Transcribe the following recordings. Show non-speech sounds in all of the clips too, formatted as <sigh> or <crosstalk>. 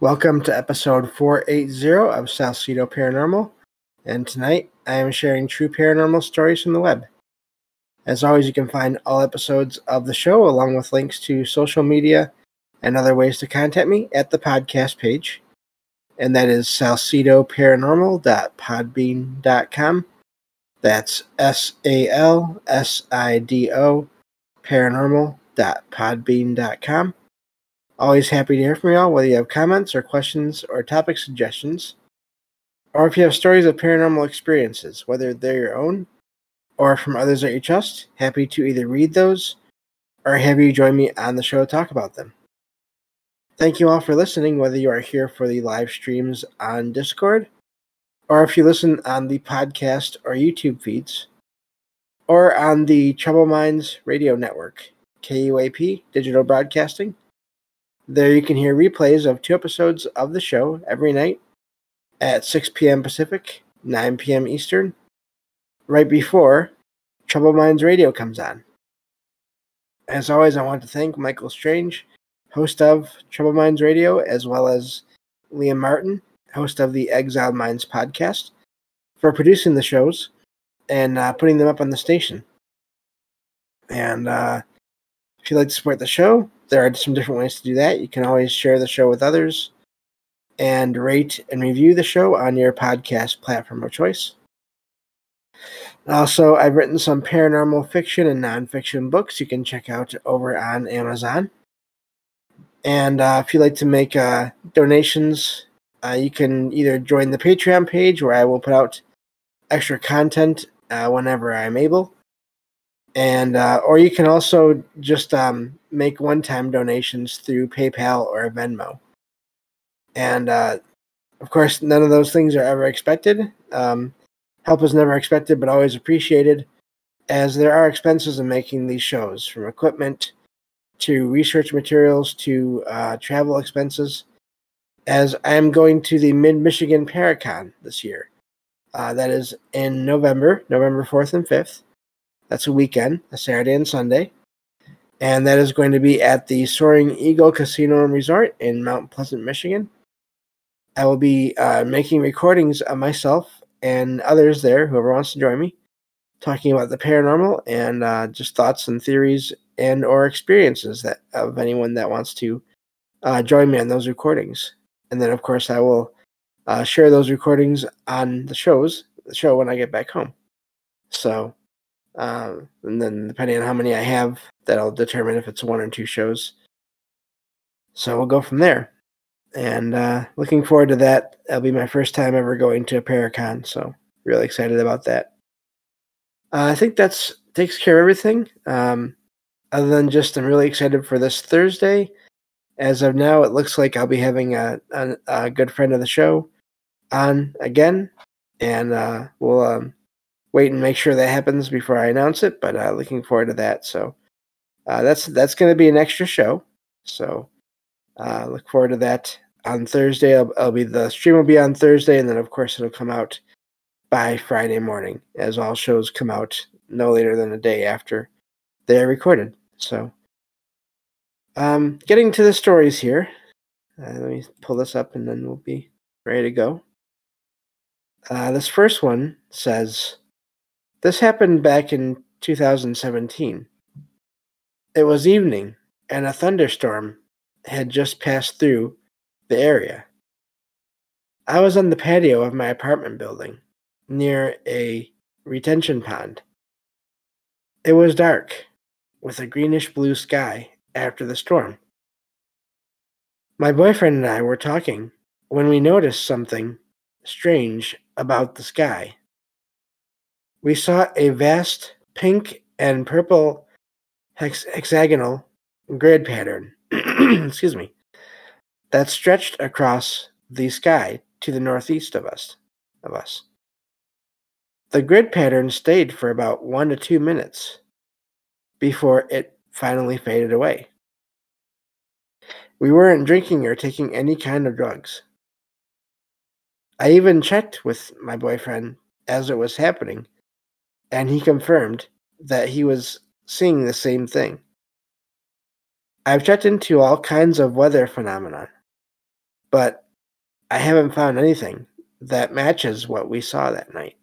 Welcome to episode 480 of Salsido Paranormal, and tonight I am sharing true paranormal stories from the web. As always, you can find all episodes of the show along with links to social media and other ways to contact me at the podcast page, and that is salsidoparanormal.podbean.com. That's S A L S I D O paranormal.podbean.com. Always happy to hear from y'all, whether you have comments or questions or topic suggestions, or if you have stories of paranormal experiences, whether they're your own or from others that you trust. Happy to either read those or have you join me on the show to talk about them. Thank you all for listening, whether you are here for the live streams on Discord, or if you listen on the podcast or YouTube feeds, or on the Troubled Minds Radio Network, KUAP Digital Broadcasting. There you can hear replays of two episodes of the show every night at 6 p.m. Pacific, 9 p.m. Eastern, right before Troubled Minds Radio comes on. As always, I want to thank Michael Strange, host of Troubled Minds Radio, as well as Liam Martin, host of the Exiled Minds podcast, for producing the shows and uh, putting them up on the station. And uh, if you'd like to support the show, there are some different ways to do that. You can always share the show with others and rate and review the show on your podcast platform of choice. Also, I've written some paranormal fiction and nonfiction books you can check out over on Amazon. And uh, if you'd like to make uh, donations, uh, you can either join the Patreon page where I will put out extra content uh, whenever I'm able, and uh, or you can also just um, make one-time donations through PayPal or Venmo. And uh, of course, none of those things are ever expected. Um, help is never expected, but always appreciated, as there are expenses in making these shows, from equipment to research materials to uh, travel expenses. As I am going to the Mid Michigan Paracon this year, uh, that is in November, November 4th and 5th. That's a weekend, a Saturday and Sunday. And that is going to be at the Soaring Eagle Casino and Resort in Mount Pleasant, Michigan. I will be uh, making recordings of myself and others there, whoever wants to join me, talking about the paranormal and uh, just thoughts and theories and or experiences that of anyone that wants to uh, join me on those recordings. And then, of course, I will uh, share those recordings on the shows, the show when I get back home. So, uh, and then depending on how many I have, that'll determine if it's one or two shows. So we'll go from there. And uh, looking forward to that. That'll be my first time ever going to a Paracon, so really excited about that. Uh, I think that's takes care of everything. Um, other than just, I'm really excited for this Thursday. As of now, it looks like I'll be having a, a, a good friend of the show, on again, and uh, we'll um, wait and make sure that happens before I announce it. But uh, looking forward to that. So uh, that's that's going to be an extra show. So uh, look forward to that on Thursday. I'll, I'll, be the stream will be on Thursday, and then of course it'll come out by Friday morning, as all shows come out no later than a day after they are recorded. So, um, getting to the stories here. Uh, let me pull this up, and then we'll be ready to go. Uh, this first one says, This happened back in 2017. It was evening, and a thunderstorm had just passed through the area. I was on the patio of my apartment building near a retention pond. It was dark, with a greenish blue sky after the storm. My boyfriend and I were talking when we noticed something strange about the sky. We saw a vast pink and purple hex- hexagonal grid pattern, <clears throat> excuse me, that stretched across the sky to the northeast of us. Of us. The grid pattern stayed for about one to two minutes before it finally faded away. We weren't drinking or taking any kind of drugs. I even checked with my boyfriend as it was happening, and he confirmed that he was seeing the same thing. I've checked into all kinds of weather phenomena, but I haven't found anything that matches what we saw that night.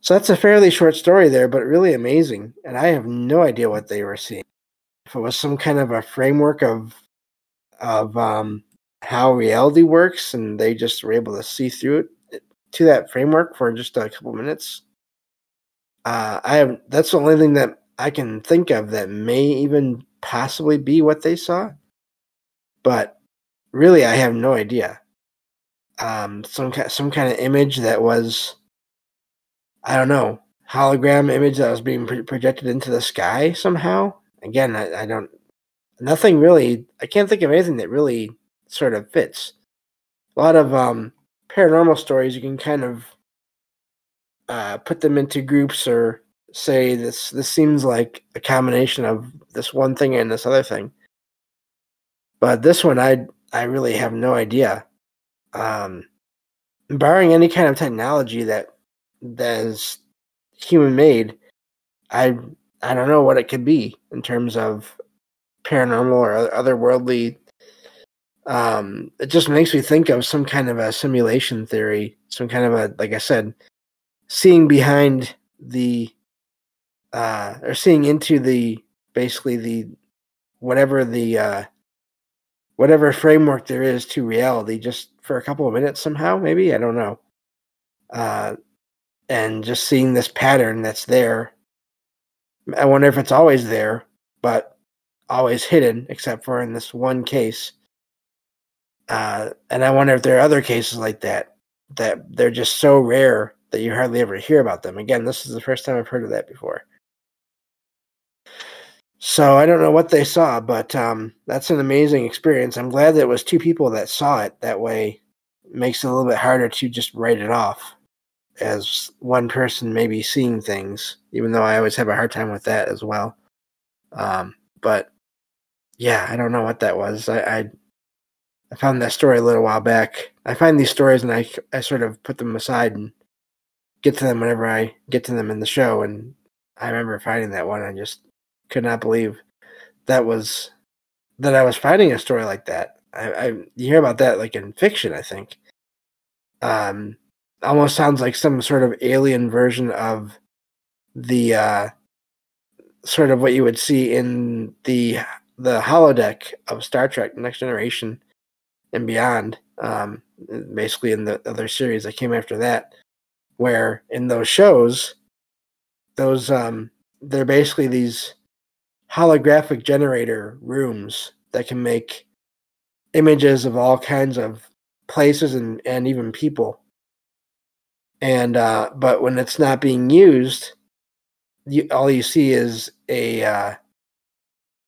So that's a fairly short story there, but really amazing. And I have no idea what they were seeing. If it was some kind of a framework of of um, how reality works, and they just were able to see through it to that framework for just a couple minutes. Uh, I have that's the only thing that I can think of that may even possibly be what they saw. But really, I have no idea. Um, some some kind of image that was, I don't know, hologram image that was being projected into the sky somehow. Again, I, I don't, nothing really. I can't think of anything that really sort of fits. A lot of um, paranormal stories, you can kind of uh, put them into groups or say this this seems like a combination of this one thing and this other thing. But this one, I I really have no idea. Um, barring any kind of technology that that is human made, I I don't know what it could be in terms of paranormal or otherworldly. Um, it just makes me think of some kind of a simulation theory, some kind of a like I said, seeing behind the uh, or seeing into the basically the whatever the uh, whatever framework there is to reality just for a couple of minutes somehow maybe i don't know. Uh, and just seeing this pattern that's there. I wonder if it's always there but always hidden except for in this one case uh, and i wonder if there are other cases like that that they're just so rare that you hardly ever hear about them again this is the first time i've heard of that before so I don't know what they saw, but um, that's an amazing experience. I'm glad that it was two people that saw it. That way, makes it a little bit harder to just write it off as one person maybe seeing things, even though I always have a hard time with that as well. Um, but yeah, I don't know what that was. I, I I found that story a little while back. I find these stories and I I sort of put them aside and get to them whenever I get to them in the show. And I remember finding that one. I just could not believe that was that I was finding a story like that. I, I you hear about that like in fiction, I think. Um, almost sounds like some sort of alien version of the uh, sort of what you would see in the the holodeck of Star Trek: Next Generation and beyond. Um, basically, in the other series that came after that, where in those shows, those um, they're basically these holographic generator rooms that can make images of all kinds of places and, and even people. And uh, but when it's not being used, you, all you see is a uh,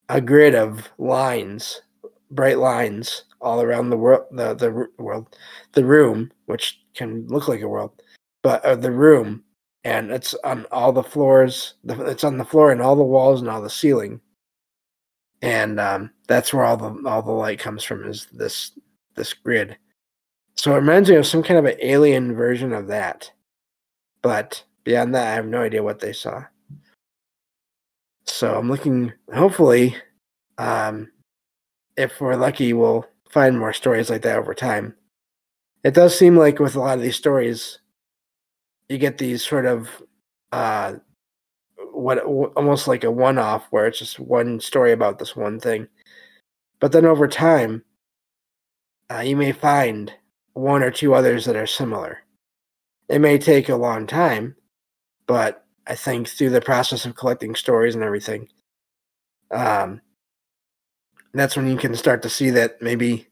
a grid of lines, bright lines all around the world, the the world, the room, which can look like a world, but uh, the room and it's on all the floors. It's on the floor and all the walls and all the ceiling, and um, that's where all the all the light comes from. Is this this grid? So it reminds me of some kind of an alien version of that, but beyond that, I have no idea what they saw. So I'm looking. Hopefully, um, if we're lucky, we'll find more stories like that over time. It does seem like with a lot of these stories, you get these sort of uh, what almost like a one off where it's just one story about this one thing. But then over time, uh, you may find one or two others that are similar. It may take a long time, but I think through the process of collecting stories and everything, um, that's when you can start to see that maybe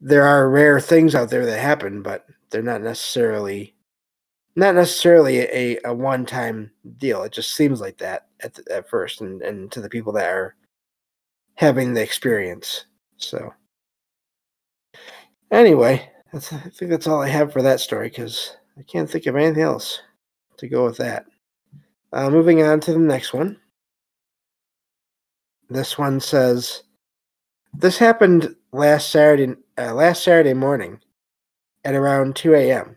there are rare things out there that happen, but they're not necessarily not necessarily a, a one time deal. It just seems like that at, the, at first, and, and to the people that are having the experience. So, anyway, I think that's all I have for that story because I can't think of anything else to go with that. Uh, moving on to the next one. This one says, "This happened last Saturday uh, last Saturday morning at around 2 a.m.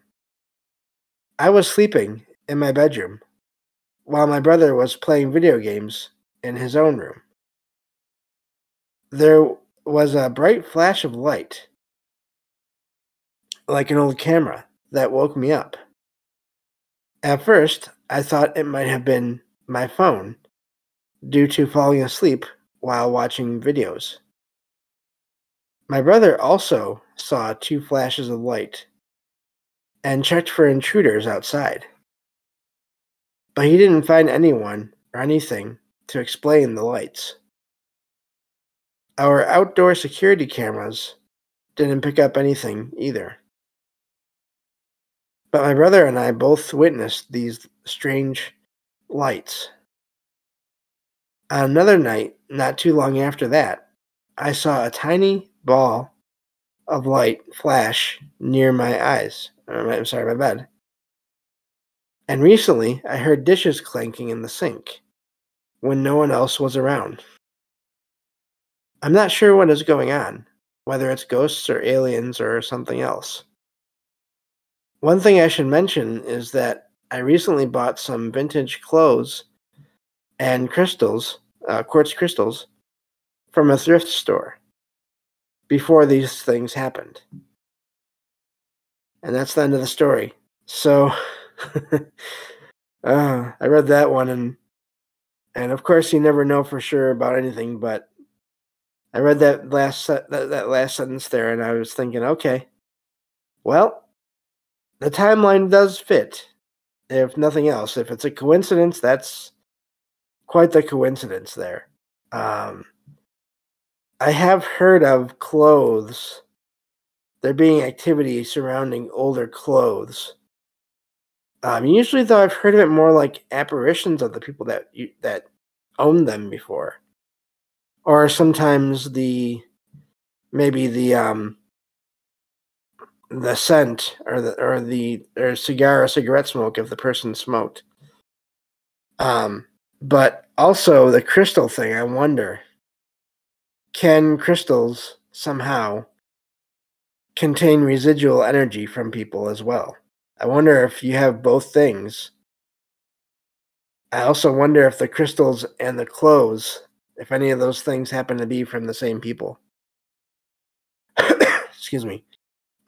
I was sleeping in my bedroom while my brother was playing video games in his own room. There was a bright flash of light, like an old camera, that woke me up. At first, I thought it might have been my phone due to falling asleep while watching videos. My brother also saw two flashes of light and checked for intruders outside. But he didn't find anyone or anything to explain the lights. Our outdoor security cameras didn't pick up anything either. But my brother and I both witnessed these strange lights. On another night, not too long after that, I saw a tiny ball of light flash near my eyes. I'm sorry, my bed. And recently, I heard dishes clanking in the sink when no one else was around. I'm not sure what is going on, whether it's ghosts or aliens or something else. One thing I should mention is that I recently bought some vintage clothes and crystals, uh, quartz crystals, from a thrift store before these things happened. And that's the end of the story. So <laughs> uh, I read that one and and of course you never know for sure about anything, but I read that last that, that last sentence there and I was thinking, okay, well, the timeline does fit. If nothing else, if it's a coincidence, that's quite the coincidence there. Um, I have heard of clothes. There being activity surrounding older clothes. Um, usually, though, I've heard of it more like apparitions of the people that you, that owned them before, or sometimes the maybe the um the scent or the or the or cigar or cigarette smoke if the person smoked. Um, but also the crystal thing. I wonder can crystals somehow contain residual energy from people as well? I wonder if you have both things. I also wonder if the crystals and the clothes, if any of those things happen to be from the same people. <coughs> Excuse me.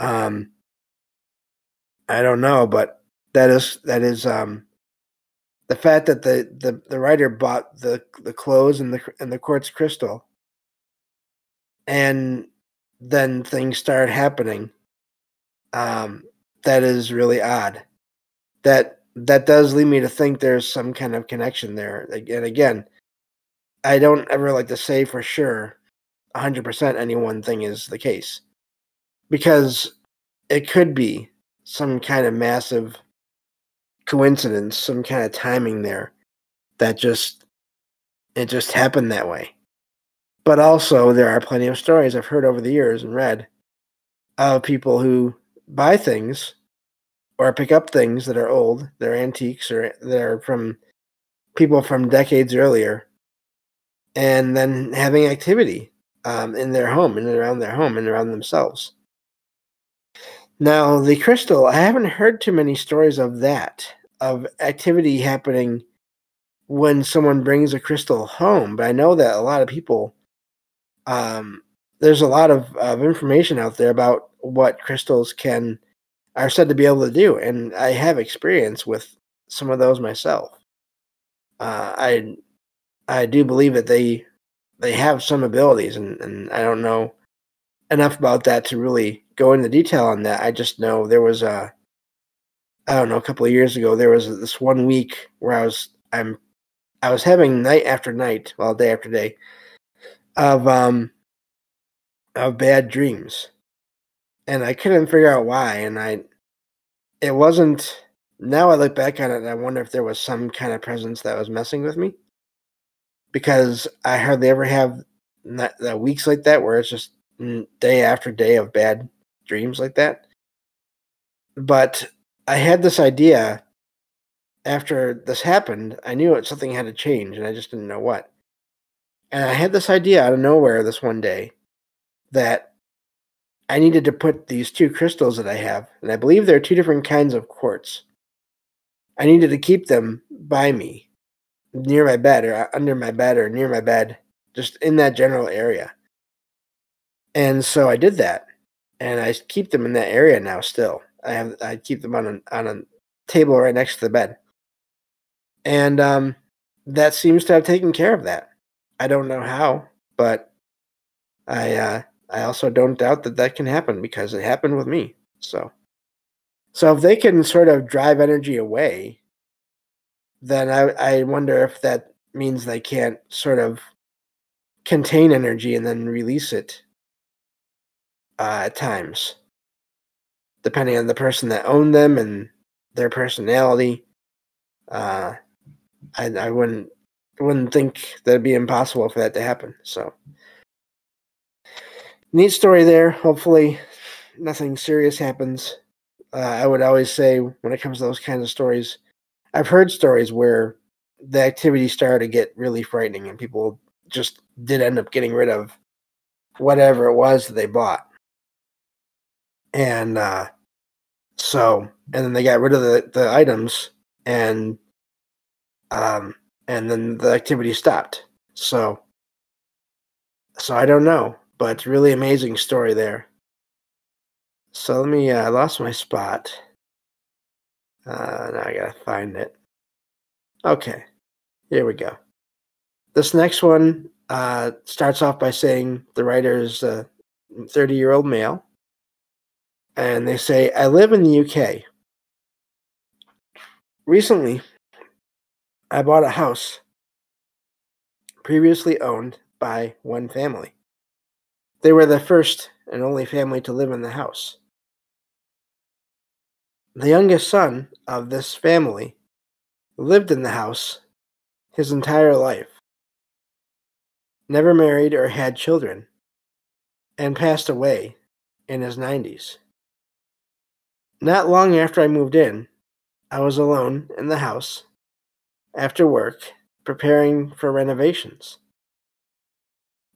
Um, I don't know, but that is that is um, the fact that the, the, the writer bought the the clothes and the and the quartz crystal and then things start happening. Um, that is really odd. That that does lead me to think there's some kind of connection there. And again, I don't ever like to say for sure 100% any one thing is the case because it could be some kind of massive coincidence, some kind of timing there that just it just happened that way. But also, there are plenty of stories I've heard over the years and read of people who buy things or pick up things that are old, they're antiques or they're from people from decades earlier, and then having activity um, in their home and around their home and around themselves. Now, the crystal, I haven't heard too many stories of that, of activity happening when someone brings a crystal home, but I know that a lot of people um, there's a lot of, of information out there about what crystals can are said to be able to do, and I have experience with some of those myself. Uh, I I do believe that they they have some abilities, and, and I don't know enough about that to really go into detail on that. I just know there was a I don't know a couple of years ago there was this one week where I was I'm I was having night after night, well day after day, of um of bad dreams. And I couldn't figure out why and I it wasn't now I look back on it and I wonder if there was some kind of presence that was messing with me. Because I hardly ever have that, weeks like that where it's just day after day of bad dreams like that. But I had this idea after this happened. I knew it, something had to change and I just didn't know what. And I had this idea out of nowhere this one day that I needed to put these two crystals that I have, and I believe they're two different kinds of quartz. I needed to keep them by me, near my bed, or under my bed, or near my bed, just in that general area. And so I did that, and I keep them in that area now. Still, I have I keep them on a, on a table right next to the bed, and um, that seems to have taken care of that. I don't know how, but I uh, I also don't doubt that that can happen because it happened with me. So, so if they can sort of drive energy away, then I I wonder if that means they can't sort of contain energy and then release it uh, at times, depending on the person that owned them and their personality. Uh, I I wouldn't wouldn't think that'd be impossible for that to happen. So neat story there. Hopefully, nothing serious happens. Uh, I would always say when it comes to those kinds of stories, I've heard stories where the activity started to get really frightening and people just did end up getting rid of whatever it was that they bought. And uh, so, and then they got rid of the, the items and um, and then the activity stopped. So, so I don't know, but really amazing story there. So let me. Uh, I lost my spot. Uh, now I gotta find it. Okay, here we go. This next one uh, starts off by saying the writer is a 30 year old male. And they say, I live in the UK. Recently, I bought a house previously owned by one family. They were the first and only family to live in the house. The youngest son of this family lived in the house his entire life, never married or had children, and passed away in his 90s. Not long after I moved in, I was alone in the house after work preparing for renovations.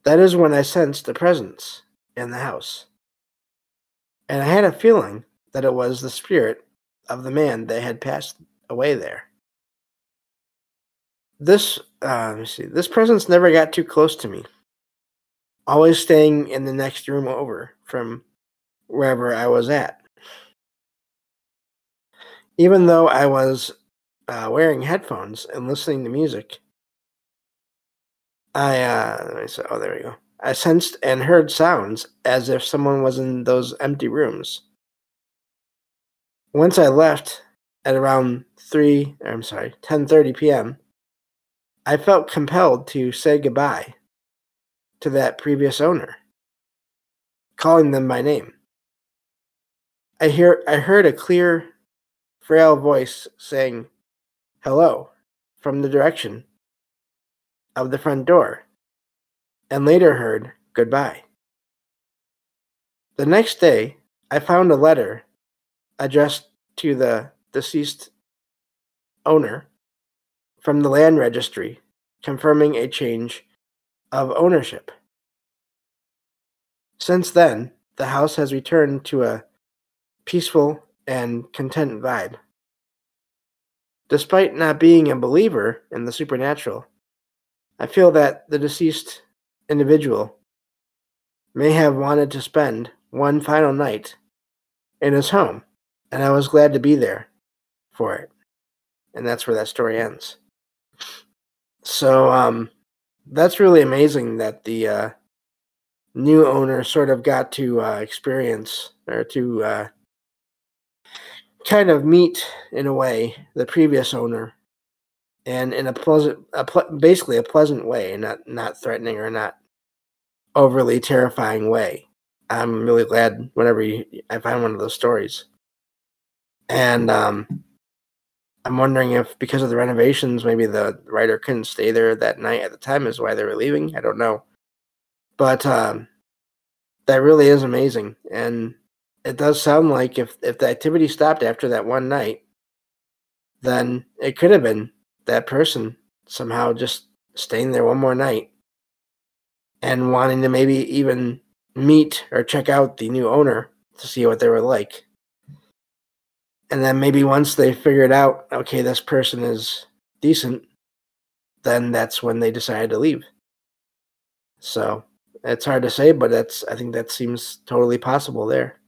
That is when I sensed a presence in the house. And I had a feeling that it was the spirit of the man that had passed away there. This, uh, let me see, this presence never got too close to me, always staying in the next room over from wherever I was at. Even though I was uh, wearing headphones and listening to music. I uh, oh, there we go. I sensed and heard sounds as if someone was in those empty rooms. Once I left at around three, I'm sorry, 10:30 p.m., I felt compelled to say goodbye to that previous owner, calling them by name. I hear I heard a clear, frail voice saying, hello from the direction of the front door, and later heard goodbye. The next day, I found a letter addressed to the deceased owner from the land registry confirming a change of ownership. Since then, the house has returned to a peaceful and content vibe. Despite not being a believer in the supernatural, I feel that the deceased individual may have wanted to spend one final night in his home, and I was glad to be there for it. And that's where that story ends. So, um, that's really amazing that the uh, new owner sort of got to uh, experience or to uh, kind of meet in a way the previous owner and in a pleasant a ple- basically a pleasant way not not threatening or not overly terrifying way. I'm really glad whenever you, i find one of those stories. And um i'm wondering if because of the renovations maybe the writer couldn't stay there that night at the time is why they were leaving? I don't know. But um that really is amazing. And it does sound like if if the activity stopped after that one night, then it could have been that person somehow just staying there one more night and wanting to maybe even meet or check out the new owner to see what they were like. And then maybe once they figured out, okay, this person is decent, then that's when they decided to leave. So it's hard to say, but that's I think that seems totally possible there.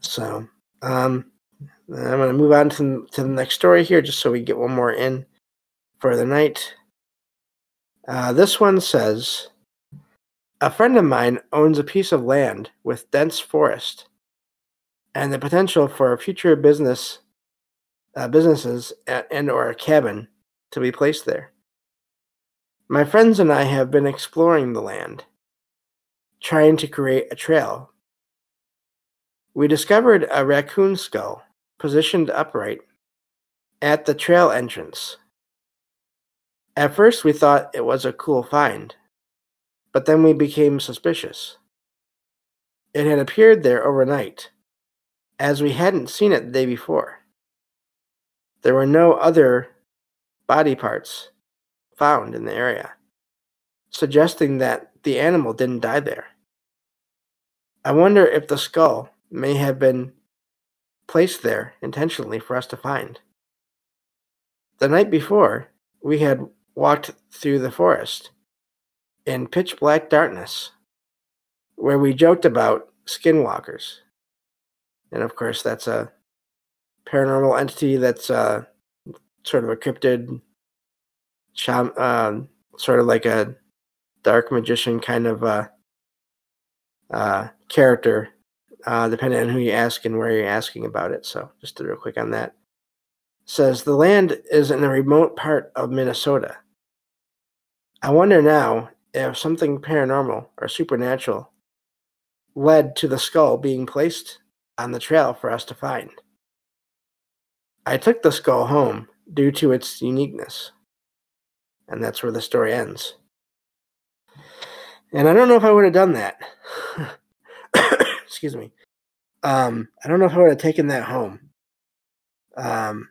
So, um, I'm going to move on to, to the next story here, just so we get one more in for the night. Uh, this one says A friend of mine owns a piece of land with dense forest and the potential for future business uh, businesses and or a cabin to be placed there. My friends and I have been exploring the land, trying to create a trail. We discovered a raccoon skull positioned upright at the trail entrance. At first, we thought it was a cool find, but then we became suspicious. It had appeared there overnight, as we hadn't seen it the day before. There were no other body parts found in the area, suggesting that the animal didn't die there. I wonder if the skull may have been placed there intentionally for us to find. The night before, we had walked through the forest in pitch black darkness, where we joked about skinwalkers. And of course, that's a paranormal entity that's uh, sort of a cryptid, uh, sort of like a dark magician kind of uh, uh, character, uh, depending on who you ask and where you're asking about it. So, just real quick on that. says the land is in a remote part of Minnesota. I wonder now if something paranormal or supernatural led to the skull being placed on the trail for us to find. I took the skull home due to its uniqueness. And that's where the story ends. And I don't know if I would have done that. <laughs> Excuse me. Um, I don't know if I would have taken that home. Um,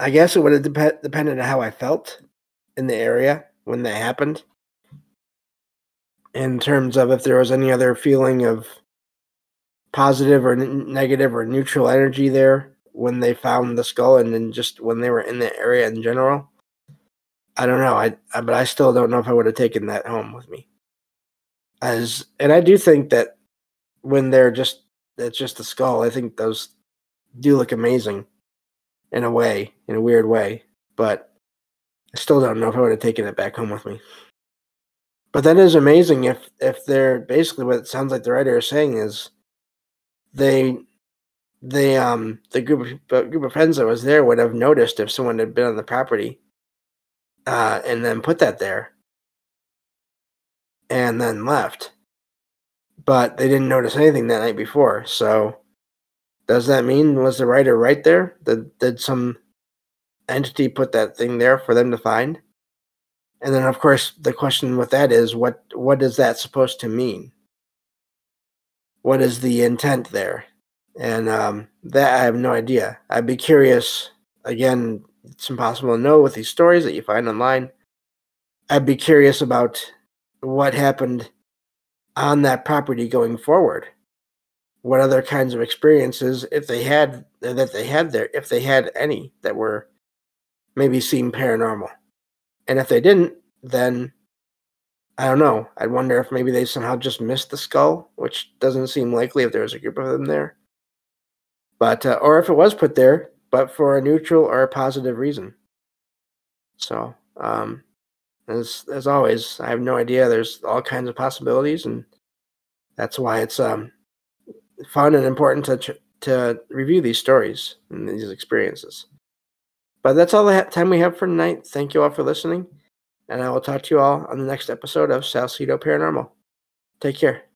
I guess it would have dep- depended on how I felt in the area when that happened. In terms of if there was any other feeling of positive or n- negative or neutral energy there when they found the skull and then just when they were in the area in general. I don't know. I, I but I still don't know if I would have taken that home with me. As and I do think that when they're just it's just a skull, I think those do look amazing in a way, in a weird way. But I still don't know if I would have taken it back home with me. But that is amazing if if they're basically what it sounds like the writer is saying is they they um the group of group of friends that was there would have noticed if someone had been on the property uh and then put that there and then left but they didn't notice anything that night before so does that mean was the writer right there did, did some entity put that thing there for them to find and then of course the question with that is what what is that supposed to mean what is the intent there? And um, that I have no idea. I'd be curious. Again, it's impossible to know with these stories that you find online. I'd be curious about what happened on that property going forward. What other kinds of experiences, if they had that they had there, if they had any that were maybe seemed paranormal, and if they didn't, then I don't know. I'd wonder if maybe they somehow just missed the skull, which doesn't seem likely if there was a group of them there. But uh, or if it was put there, but for a neutral or a positive reason. So, um, as as always, I have no idea. There's all kinds of possibilities, and that's why it's um, fun and important to to review these stories and these experiences. But that's all the time we have for tonight. Thank you all for listening and I will talk to you all on the next episode of Salsido Paranormal. Take care.